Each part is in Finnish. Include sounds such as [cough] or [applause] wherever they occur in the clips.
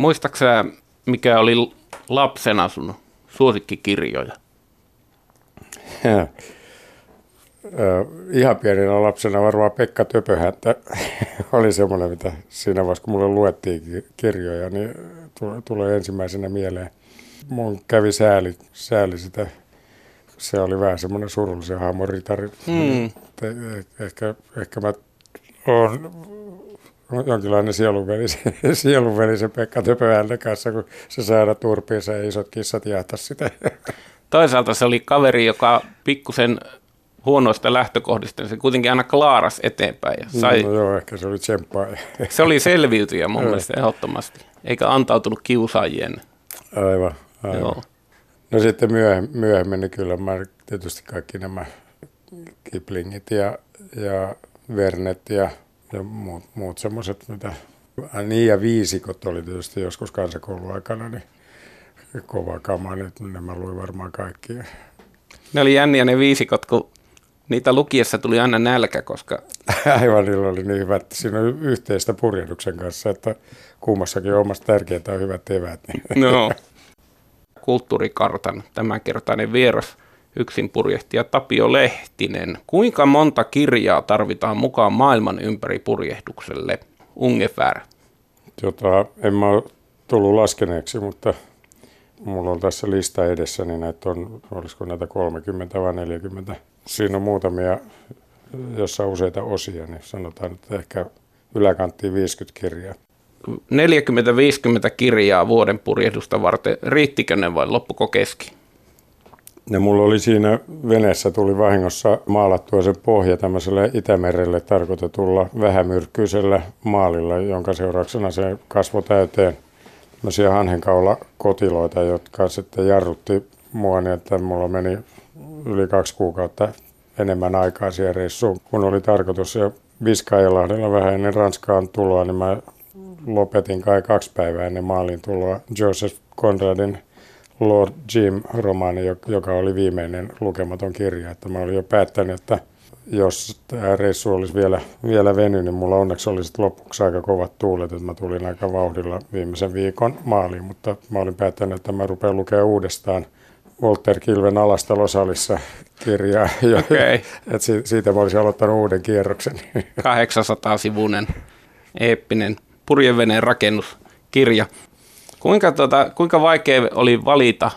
Muistaaksä, mikä oli lapsena sun suosikkikirjoja? ihan pienenä lapsena varmaan Pekka Töpöhäntä [laughs] oli semmoinen, mitä siinä vaiheessa kun mulle luettiin kirjoja, niin tulee ensimmäisenä mieleen. Mun kävi sääli, sääli sitä. Se oli vähän semmoinen surullisen hahmon ritari. Mm. Eh, ehkä, ehkä mä oon jonkinlainen sielunveli, [laughs] sielunveli se Pekka Töpöhäntä kanssa, kun se saada turpiinsa ja isot kissat jahtas sitä. Toisaalta se oli kaveri, joka pikkusen huonoista lähtökohdista, se kuitenkin aina klaaras eteenpäin. Ja sai... No joo, ehkä se oli tsemppaa. [laughs] se oli selviytyjä mun mielestä ehdottomasti, eikä antautunut kiusaajien. Aivan, aivan. Joo. No sitten myöhemmin, myöhemmin niin kyllä mä tietysti kaikki nämä Kiplingit ja, ja Vernet ja, ja muut, muut semmoiset, mitä niin ja viisikot oli tietysti joskus kansakouluaikana, niin kova kama, nyt nämä luin varmaan kaikki. Ne oli jänniä ne viisikot, kun niitä lukiessa tuli aina nälkä, koska... [laughs] Aivan, niillä oli niin hyvät, siinä on yhteistä purjehduksen kanssa, että kummassakin omasta tärkeää on hyvät eväät. No, kulttuurikartan tämänkertainen vieras yksin purjehtija Tapio Lehtinen. Kuinka monta kirjaa tarvitaan mukaan maailman ympäri purjehdukselle? Ungefär. Tota, en mä ole tullut laskeneeksi, mutta mulla on tässä lista edessä, niin näitä on, olisiko näitä 30 vai 40 Siinä on muutamia, jossa on useita osia, niin sanotaan, että ehkä yläkanttiin 50 kirjaa. 40-50 kirjaa vuoden purjehdusta varten. Riittikö ne vai loppuko keski? Ja mulla oli siinä veneessä tuli vahingossa maalattua se pohja tämmöiselle Itämerelle tarkoitetulla vähämyrkkyisellä maalilla, jonka seurauksena se kasvoi täyteen tämmöisiä hanhenkaula kotiloita, jotka sitten jarrutti mua niin, että mulla meni yli kaksi kuukautta enemmän aikaa siihen reissuun, kun oli tarkoitus. Ja Viskailahdella vähän ennen Ranskaan tuloa, niin mä lopetin kai kaksi päivää ennen maalin tuloa Joseph Conradin Lord Jim-romaani, joka oli viimeinen lukematon kirja. Että mä olin jo päättänyt, että jos tämä reissu olisi vielä, vielä venynyt, niin mulla onneksi oli lopuksi aika kovat tuulet, että mä tulin aika vauhdilla viimeisen viikon maaliin, mutta mä olin päättänyt, että mä rupean lukemaan uudestaan – Walter Kilven Alastalosalissa kirjaa. Okay. [laughs] Et siitä mä olisin aloittanut uuden kierroksen. 800-sivuinen eeppinen purjeveneen rakennuskirja. Kuinka, tota, kuinka vaikea oli valita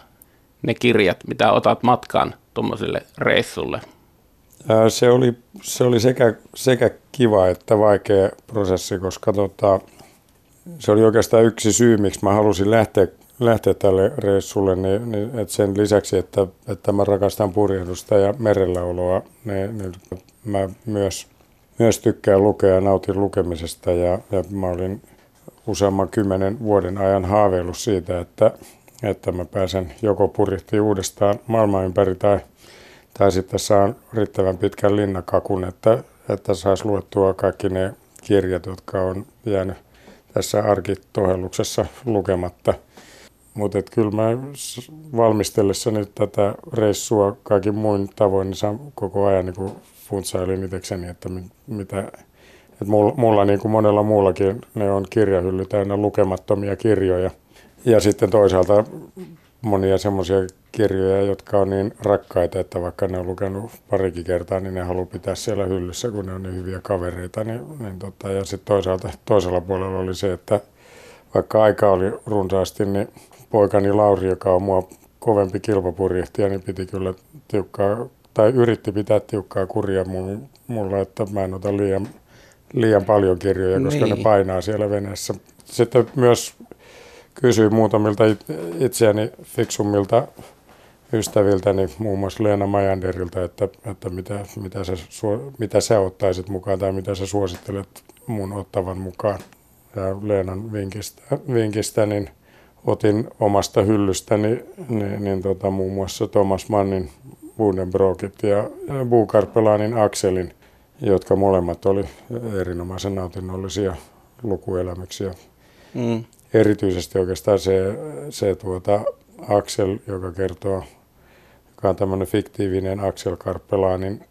ne kirjat, mitä otat matkaan tuommoiselle reissulle? Se oli, se oli sekä, sekä kiva että vaikea prosessi, koska tota, se oli oikeastaan yksi syy, miksi mä halusin lähteä lähteä tälle reissulle, niin, niin että sen lisäksi, että, että mä rakastan purjehdusta ja merelläoloa, niin, niin mä myös, myös tykkään lukea ja nautin lukemisesta ja, ja mä olin useamman kymmenen vuoden ajan haaveillut siitä, että, että mä pääsen joko purjehti uudestaan maailman ympäri tai, tai sitten saan riittävän pitkän linnakakun, että, että saisi luettua kaikki ne kirjat, jotka on jäänyt tässä arkitohelluksessa lukematta – mutta kyllä mä valmistellessani tätä reissua kaikin muin tavoin, niin koko ajan niin funtsailin itsekseni, että mitä, että mulla, mulla niin kuin monella muullakin ne on kirjahylly täynnä lukemattomia kirjoja. Ja sitten toisaalta monia semmoisia kirjoja, jotka on niin rakkaita, että vaikka ne on lukenut parikin kertaa, niin ne haluaa pitää siellä hyllyssä, kun ne on niin hyviä kavereita. Niin, niin tota, ja sitten toisaalta toisella puolella oli se, että vaikka aika oli runsaasti, niin poikani Lauri, joka on mua kovempi kilpapurjehtija, niin piti kyllä tiukkaa, tai yritti pitää tiukkaa kuria mulla, että mä en ota liian, liian paljon kirjoja, koska niin. ne painaa siellä veneessä. Sitten myös kysyin muutamilta itseäni fiksummilta ystäviltäni, muun muassa Leena Majanderilta, että, että mitä, mitä, sä, mitä sä ottaisit mukaan tai mitä sä suosittelet mun ottavan mukaan. Ja Leenan vinkistä, vinkistä niin – otin omasta hyllystäni niin, niin tota, muun muassa Thomas Mannin Buddenbrokit ja Bukarpelanin Akselin, jotka molemmat oli erinomaisen nautinnollisia lukuelämyksiä. Mm. Erityisesti oikeastaan se, se tuota, Aksel, joka kertoo, joka on tämmöinen fiktiivinen Aksel Karpelanin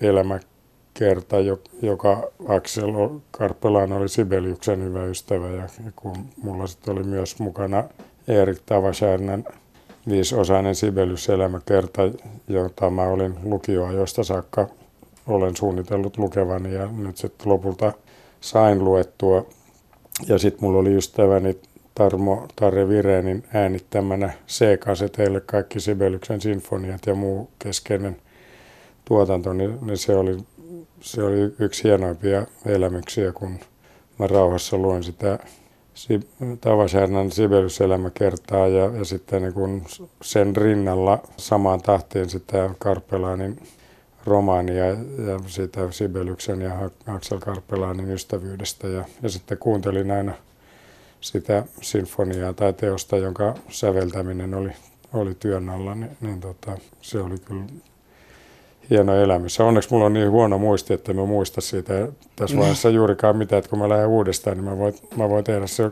elämäkerta kerta, joka Axel Karpelaan oli Sibeliuksen hyvä ystävä ja kun mulla sitten oli myös mukana Erik Tavasärnän viisiosainen Sibelius-elämäkerta, jota mä olin lukioajoista saakka olen suunnitellut lukevani ja nyt sitten lopulta sain luettua. Ja sitten mulla oli ystäväni Tarmo Tarre Virenin äänittämänä C-kaseteille kaikki Sibeliuksen sinfoniat ja muu keskeinen tuotanto, niin, niin se, oli, se oli yksi hienoimpia elämyksiä, kun mä rauhassa luin sitä Tavasjärnan Sibelius-elämäkertaa ja, ja sitten niin kun sen rinnalla samaan tahtiin sitä Karpelaanin romaania ja siitä Sibeliuksen ja Axel Karpelaanin ystävyydestä ja, ja sitten kuuntelin aina sitä sinfoniaa tai teosta, jonka säveltäminen oli, oli työn alla, niin, niin tota, se oli kyllä hieno elämys. Onneksi mulla on niin huono muisti, että mä muista siitä tässä mm. vaiheessa juurikaan mitään, että kun mä lähden uudestaan, niin mä voin, mä voin tehdä se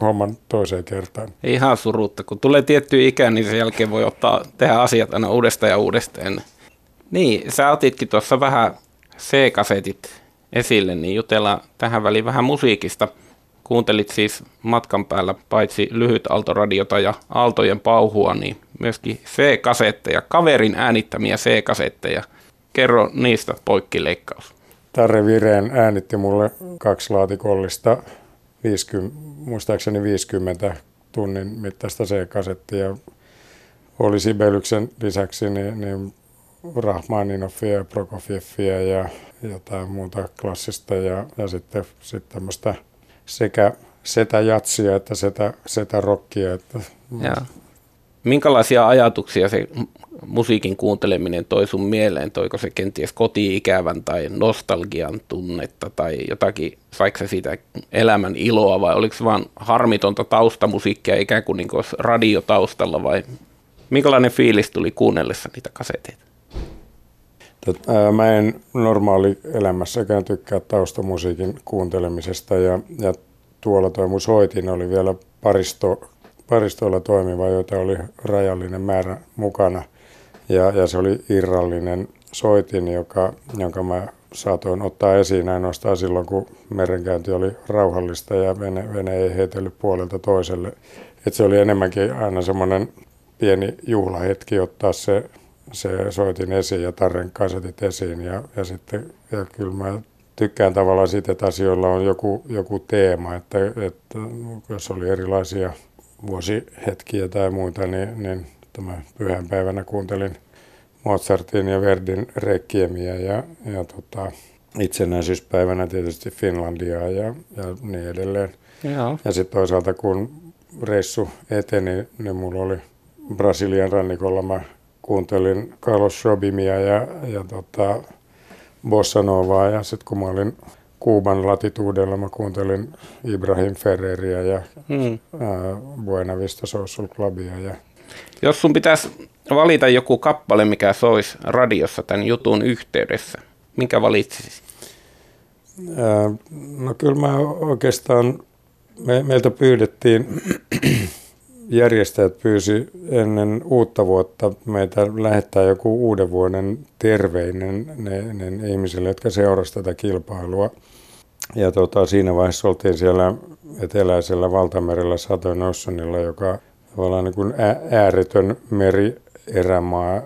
homman toiseen kertaan. Ihan surutta. Kun tulee tietty ikä, niin sen jälkeen voi ottaa, tehdä asiat aina uudestaan ja uudestaan. Niin, sä otitkin tuossa vähän C-kasetit esille, niin jutellaan tähän väliin vähän musiikista. Kuuntelit siis matkan päällä paitsi lyhyt aaltoradiota ja aaltojen pauhua, niin myöskin C-kasetteja, kaverin äänittämiä C-kasetteja. Kerro niistä poikkileikkaus. Tarre Vireen äänitti mulle kaksi laatikollista, 50, muistaakseni 50 tunnin mittaista C-kasettia. Oli Sibelyksen lisäksi niin, niin Rahmaninoffia ja Prokofieffia ja jotain muuta klassista ja, ja sitten, sitten tämmöistä sekä setä jatsia että setä, setä rockia. Että ja. Minkälaisia ajatuksia se musiikin kuunteleminen toi sun mieleen? Toiko se kenties koti-ikävän tai nostalgian tunnetta tai jotakin, saiko se siitä elämän iloa vai oliko se vaan harmitonta taustamusiikkia ikään kuin, niin kuin radiotaustalla vai minkälainen fiilis tuli kuunnellessa niitä kaseteita? Mä en normaali elämässäkään tykkää taustamusiikin kuuntelemisesta ja, ja tuolla toi mun soitin oli vielä paristo, paristoilla toimiva, joita oli rajallinen määrä mukana. Ja, ja se oli irrallinen soitin, joka, jonka mä saatoin ottaa esiin ainoastaan silloin, kun merenkäynti oli rauhallista ja vene, vene ei heitellyt puolelta toiselle. Et se oli enemmänkin aina semmoinen pieni juhlahetki ottaa se se soitin esiin ja Tarren kasetit esiin ja, ja sitten ja kyllä mä tykkään tavallaan siitä, että asioilla on joku, joku teema, että, että jos oli erilaisia vuosihetkiä tai muita, niin, niin tämä pyhänpäivänä kuuntelin Mozartin ja Verdin rekkiemiä ja, ja tota, itsenäisyyspäivänä tietysti Finlandia ja, ja niin edelleen. Ja, ja sitten toisaalta kun reissu eteni, niin mulla oli Brasilian rannikolla, mä kuuntelin Carlos Jobimia ja, ja tota, Bossa Novaa ja sitten kun mä olin Kuuban latituudella, mä kuuntelin Ibrahim Ferreria ja hmm. ää, Buena Vista Social Clubia. Ja... Jos sun pitäisi valita joku kappale, mikä soisi radiossa tämän jutun yhteydessä, minkä valitsisit? no kyllä mä oikeastaan, me, meiltä pyydettiin järjestäjät pyysi ennen uutta vuotta meitä lähettää joku uuden vuoden terveinen ne, ne ihmisille, jotka seurasivat tätä kilpailua. Ja tota, siinä vaiheessa oltiin siellä eteläisellä valtamerellä Southern Oceanilla, joka tavallaan niin kuin ääretön meri erämaa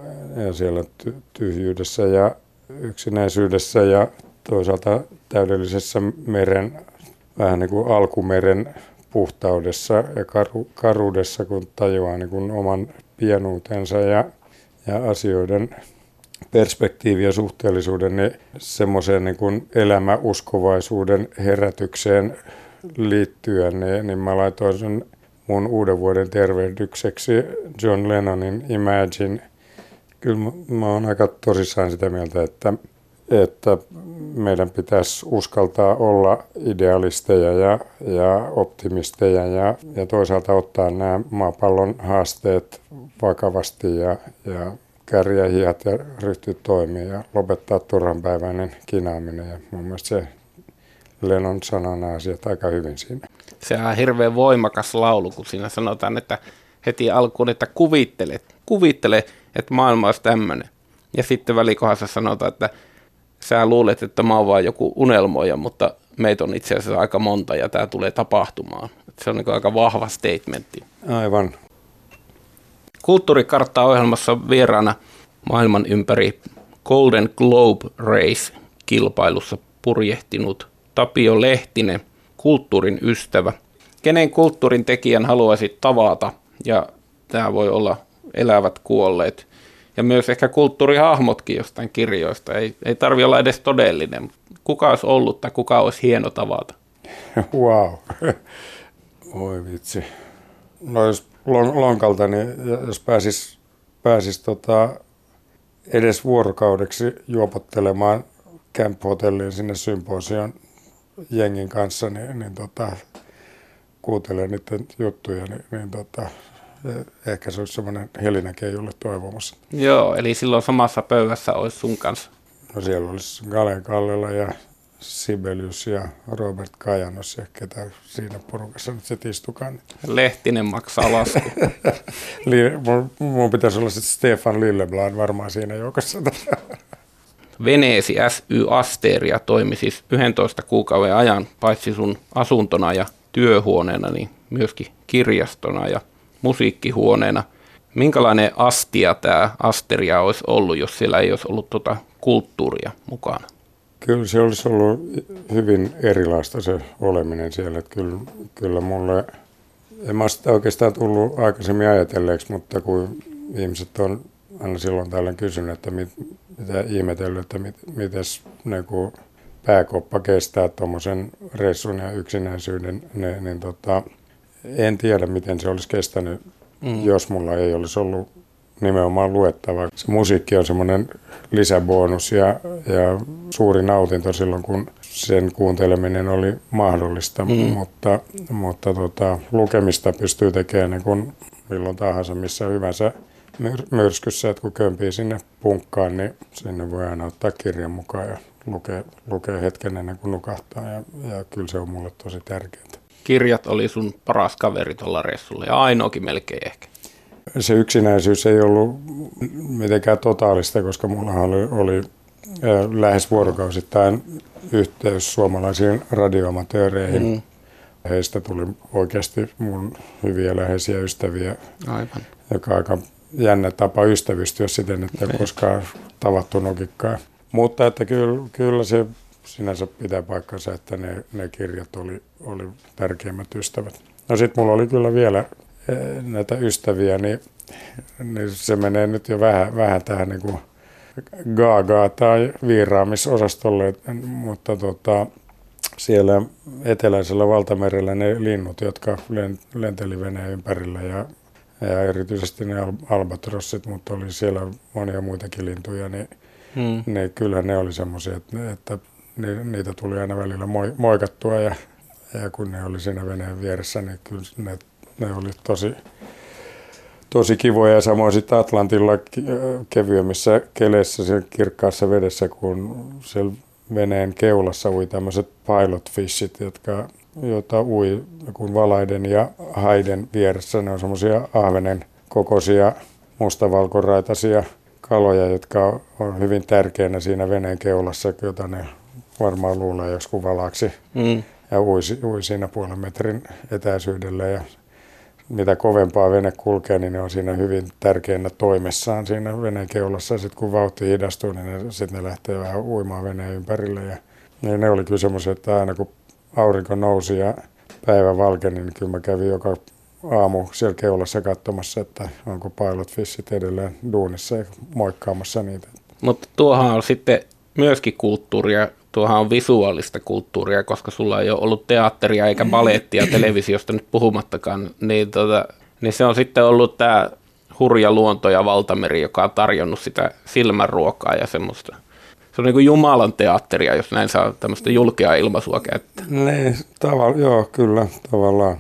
ja siellä tyhjyydessä ja yksinäisyydessä ja toisaalta täydellisessä meren, vähän niin kuin alkumeren puhtaudessa ja karu, karuudessa, kun tajuaa niin kuin oman pienuutensa ja, ja asioiden perspektiivi ja suhteellisuuden, niin semmoiseen niin elämäuskovaisuuden herätykseen liittyen, niin, niin mä laitoin sen mun uuden vuoden tervehdykseksi John Lennonin Imagine. Kyllä mä, mä oon aika tosissaan sitä mieltä, että että meidän pitäisi uskaltaa olla idealisteja ja, ja optimisteja ja, ja toisaalta ottaa nämä maapallon haasteet vakavasti ja, ja kärjää hihat ja ryhtyä toimia ja lopettaa turhanpäiväinen kinaaminen. Ja mun mielestä se Lennon nämä asiat aika hyvin siinä. Se on hirveän voimakas laulu, kun siinä sanotaan, että heti alkuun, että kuvittele, kuvittele, että maailma olisi tämmöinen. Ja sitten välikohdassa sanotaan, että sä luulet, että mä oon vaan joku unelmoija, mutta meitä on itse asiassa aika monta ja tämä tulee tapahtumaan. Se on niin aika vahva statementti. Aivan. Kulttuurikartta-ohjelmassa vieraana maailman ympäri Golden Globe Race-kilpailussa purjehtinut Tapio Lehtinen, kulttuurin ystävä. Kenen kulttuurin tekijän haluaisit tavata? Ja tämä voi olla elävät kuolleet. Ja myös ehkä kulttuurihahmotkin jostain kirjoista. Ei, ei tarvi olla edes todellinen. Kuka olisi ollut tai kuka olisi hieno tavata? [laughs] Wow. Oi vitsi. No jos lonkalta, niin jos pääsis, pääsis tota, edes vuorokaudeksi juopottelemaan Camp Hotelliin sinne symposion jengin kanssa, niin, niin tota, kuuntelee niiden juttuja, niin, niin tota, ehkä se olisi semmoinen Helinä Keijulle toivomassa. Joo, eli silloin samassa pöydässä olisi sun kanssa. No siellä olisi Gale Kallela ja Sibelius ja Robert Kajanos ja ketä siinä porukassa nyt sitten istukaan. Lehtinen maksaa lasku. [laughs] mun, mun pitäisi olla sitten Stefan Lilleblad varmaan siinä joukossa. [laughs] Veneesi SY Asteria toimi siis 11 kuukauden ajan paitsi sun asuntona ja työhuoneena, niin myöskin kirjastona ja musiikkihuoneena. Minkälainen astia tämä Asteria olisi ollut, jos siellä ei olisi ollut tuota kulttuuria mukana? Kyllä se olisi ollut hyvin erilaista se oleminen siellä. Että kyllä, kyllä mulle, en mä sitä oikeastaan tullut aikaisemmin ajatelleeksi, mutta kun ihmiset on aina silloin tällöin kysynyt, että mit, mitä ihmetellyt, että mit, mites niin kuin pääkoppa kestää tuommoisen reissun ja yksinäisyyden, niin, niin tota, en tiedä miten se olisi kestänyt, mm. jos mulla ei olisi ollut nimenomaan luettava. Se musiikki on semmoinen lisäbonus ja, ja suuri nautinto silloin, kun sen kuunteleminen oli mahdollista, mm. mutta, mutta tota, lukemista pystyy tekemään niin kuin milloin tahansa, missä hyvänsä myr- myrskyssä, että kun kömpii sinne punkkaan, niin sinne voi aina ottaa kirjan mukaan ja lukea, lukea hetken ennen kuin nukahtaa ja, ja kyllä se on mulle tosi tärkeää. Kirjat oli sun paras kaveri tuolla reissulla ja ainoakin melkein ehkä se yksinäisyys ei ollut mitenkään totaalista, koska mulla oli, oli lähes vuorokausittain yhteys suomalaisiin radioamatööreihin. Mm. Heistä tuli oikeasti mun hyviä läheisiä ystäviä, Aivan. joka on aika jännä tapa ystävystyä siten, että ei koskaan tavattu nokikkaa. Mutta että kyllä, kyllä se sinänsä pitää paikkansa, että ne, ne kirjat oli, oli tärkeimmät ystävät. No sitten mulla oli kyllä vielä näitä ystäviä, niin, niin se menee nyt jo vähän, vähän tähän niin kuin gaagaa tai viiraamisosastolle, mutta tota, siellä eteläisellä valtamerellä ne linnut, jotka lenteli veneen ympärillä ja, ja erityisesti ne albatrossit, mutta oli siellä monia muitakin lintuja, niin hmm. ne, kyllä ne oli semmoisia, että, että niitä tuli aina välillä moikattua ja, ja kun ne oli siinä veneen vieressä, niin kyllä ne ne oli tosi, tosi kivoja. Ja samoin sitten Atlantilla kevyemmissä keleissä siellä kirkkaassa vedessä, kun siellä veneen keulassa ui tämmöiset pilot fishit, jotka, joita ui kun valaiden ja haiden vieressä. Ne on semmoisia ahvenen kokoisia mustavalkoraitaisia kaloja, jotka on hyvin tärkeänä siinä veneen keulassa, jota ne varmaan luulee joskus valaksi. Mm. Ja ui, ui siinä puolen metrin etäisyydellä ja mitä kovempaa vene kulkee, niin ne on siinä hyvin tärkeänä toimessaan siinä veneen keulassa. Sitten kun vauhti hidastuu, niin ne, sit ne lähtee vähän uimaan veneen ympärille. Ja, ja ne oli kyllä semmoisia, että aina kun aurinko nousi ja päivä valkeni, niin kyllä mä kävin joka aamu siellä keulassa katsomassa, että onko pilot fishit edelleen duunissa ja moikkaamassa niitä. Mutta tuohan on sitten myöskin kulttuuria tuohan on visuaalista kulttuuria, koska sulla ei ole ollut teatteria eikä balettia televisiosta nyt puhumattakaan, niin, tota, niin se on sitten ollut tämä hurja luonto ja valtameri, joka on tarjonnut sitä silmänruokaa ja semmoista. Se on niin kuin Jumalan teatteria, jos näin saa tämmöistä julkea ilmaisua käyttää. Niin, tavallaan, joo, kyllä, tavallaan.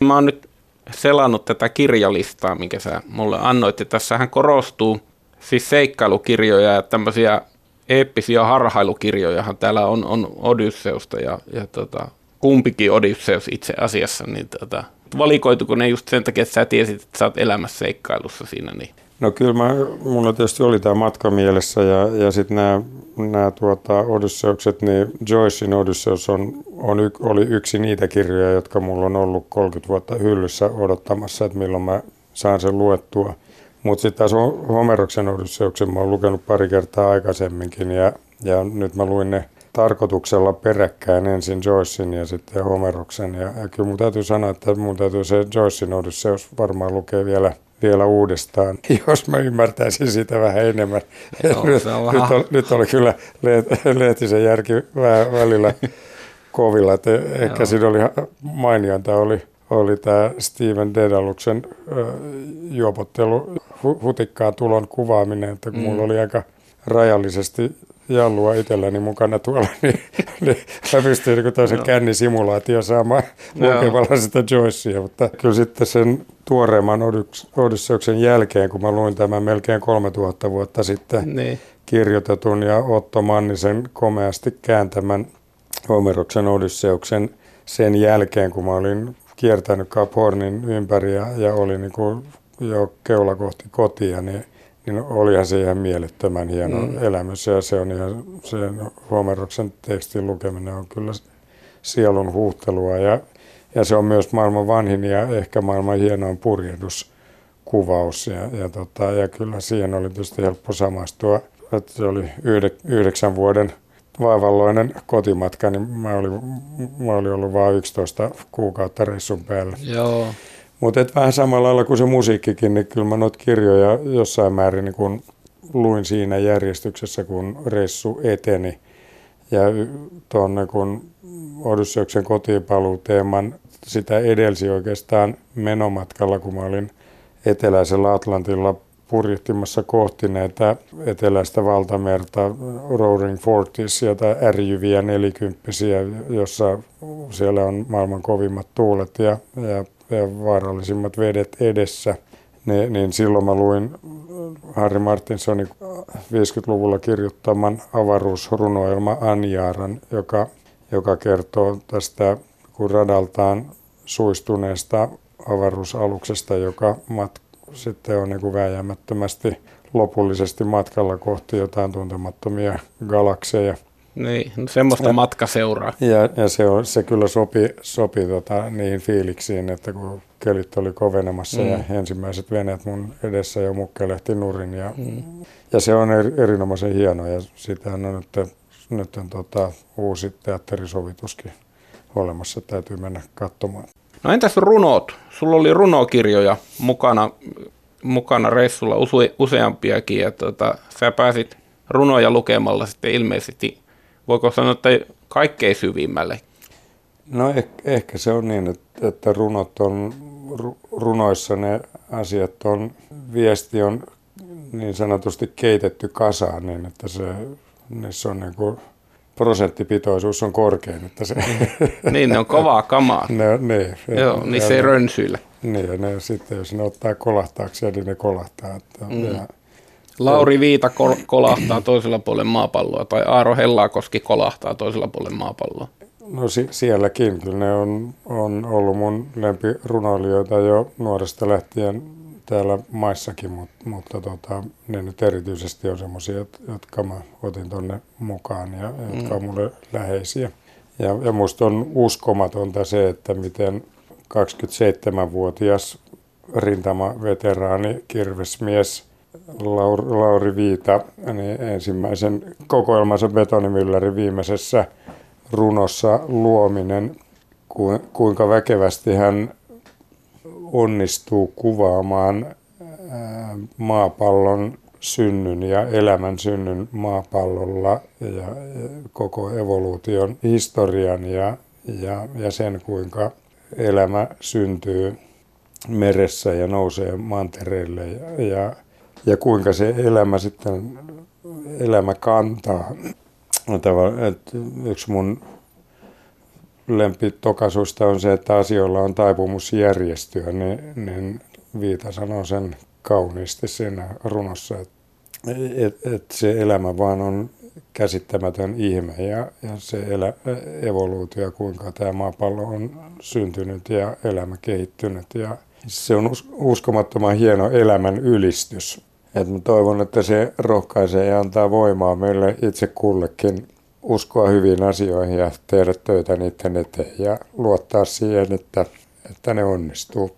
Mä oon nyt selannut tätä kirjalistaa, minkä sä mulle annoit, ja tässähän korostuu siis seikkailukirjoja ja tämmöisiä eeppisiä harhailukirjojahan täällä on, on Odysseusta ja, ja tota, kumpikin Odysseus itse asiassa, niin tota, valikoituko ne just sen takia, että sä tiesit, että sä oot elämässä seikkailussa siinä? Niin, No kyllä mä, mulla tietysti oli tämä matka mielessä ja, ja sitten nämä, nämä tuota, Odysseukset, niin Joycein Odysseus on, on y, oli yksi niitä kirjoja, jotka mulla on ollut 30 vuotta hyllyssä odottamassa, että milloin mä saan sen luettua. Mutta sitten taas Homeroksen Odysseuksen mä oon lukenut pari kertaa aikaisemminkin ja, ja nyt mä luin ne tarkoituksella peräkkäin ensin Joycein ja sitten Homeroksen. Ja, ja kyllä mun täytyy sanoa, että mun täytyy se Joycein Odysseus varmaan lukea vielä vielä uudestaan, [laughs] jos mä ymmärtäisin sitä vähän enemmän. Joo, nyt, nyt, oli, nyt oli kyllä Lehtisen järki vähän välillä [laughs] kovilla, että ehkä Joo. siinä oli mainionta oli, oli tämä Steven Dedaluksen juopottelu, hutikkaa tulon kuvaaminen, että kun mm. mulla oli aika rajallisesti jallua itselläni mukana tuolla, [laughs] niin, niin mä pystyin niin toisen no. kännisimulaatio saamaan lukemalla sitä Joycea, mutta kyllä sitten sen tuoreemman Odysseuksen jälkeen, kun mä luin tämän melkein 3000 vuotta sitten niin. kirjoitetun ja Otto Mannisen komeasti kääntämän Homeroksen Odysseuksen sen jälkeen, kun mä olin kiertänyt Cap Hornin ympäri ja, ja olin niin kuin jo keula kohti kotia, niin niin olihan se ihan mielettömän hieno mm. elämys. Ja se on ihan, sen Homeroksen tekstin lukeminen on kyllä sielun huhtelua ja, ja se on myös maailman vanhin ja ehkä maailman hienoin purjehduskuvaus. Ja, ja, tota, ja kyllä siihen oli tietysti helppo samastua, että se oli yhdeksän vuoden vaivalloinen kotimatka, niin mä olin, mä olin ollut vain 11 kuukautta reissun päällä. Joo. Mutta vähän samalla lailla kuin se musiikkikin, niin kyllä mä noita kirjoja jossain määrin niin kun luin siinä järjestyksessä, kun reissu eteni. Ja tuonne kun Odysseuksen kotipaluuteeman sitä edelsi oikeastaan menomatkalla, kun mä olin eteläisellä Atlantilla purjehtimassa kohti näitä eteläistä valtamerta Roaring Forties, joita ärjyviä nelikymppisiä, jossa siellä on maailman kovimmat tuulet ja, ja ja vaarallisimmat vedet edessä. Ne, niin silloin mä luin Harry Martinsonin 50-luvulla kirjoittaman avaruusrunoilma Anjaaran, joka, joka kertoo tästä kun radaltaan suistuneesta avaruusaluksesta, joka mat, sitten on niin vääjäämättömästi lopullisesti matkalla kohti jotain tuntemattomia galakseja – niin, no semmoista ja, matkaseuraa. Ja, ja se, on, se kyllä sopi, sopi tota, niihin fiiliksiin, että kun kelit oli kovenemassa mm. ja ensimmäiset veneet mun edessä jo mukkelehti nurin. Ja, mm. ja se on er, erinomaisen hieno ja sitähän on nyt, nyt on tota, uusi teatterisovituskin olemassa, täytyy mennä katsomaan. No entäs runot? Sulla oli runokirjoja mukana, mukana reissulla use, useampiakin ja tota, sä pääsit runoja lukemalla sitten ilmeisesti voiko sanoa, että kaikkein syvimmälle? No ehkä, ehkä se on niin, että, että runot on, runoissa ne asiat on, viesti on niin sanotusti keitetty kasaan niin, että se, niissä on niin kuin, prosenttipitoisuus on korkein. Että se, niin, ne on kovaa kamaa. ne, ne, Joo, niin se ei rönsyillä. Niin, ja ne, sitten jos ne ottaa kolahtaakseen, niin ne kolahtaa. Että, mm. ja, Lauri Viita kol- kolahtaa toisella puolella maapalloa tai Aaro Hellakoski kolahtaa toisella puolella maapalloa? No si- sielläkin, kyllä ne on, on ollut mun lempirunoilijoita jo nuoresta lähtien täällä maissakin, mutta, mutta tota, ne nyt erityisesti on semmoisia, jotka mä otin tonne mukaan ja jotka on mm. mulle läheisiä. Ja, ja musta on uskomatonta se, että miten 27-vuotias rintamaveteraani, kirvesmies – Lauri, Lauri Viita niin ensimmäisen kokoelmansa Betonimyllärin viimeisessä runossa luominen, kuinka väkevästi hän onnistuu kuvaamaan maapallon synnyn ja elämän synnyn maapallolla ja koko evoluution historian ja, ja, ja sen, kuinka elämä syntyy meressä ja nousee mantereelle ja, ja ja kuinka se elämä sitten, elämä kantaa. että yksi mun lempitokasuista on se, että asioilla on taipumus järjestyä, niin, niin Viita sanoo sen kauniisti siinä runossa, että et, et se elämä vaan on käsittämätön ihme ja, ja se elä, evoluutio, kuinka tämä maapallo on syntynyt ja elämä kehittynyt. Ja se on uskomattoman hieno elämän ylistys. Et mä toivon, että se rohkaisee ja antaa voimaa meille itse kullekin uskoa hyviin asioihin ja tehdä töitä niiden eteen ja luottaa siihen, että, että ne onnistuu.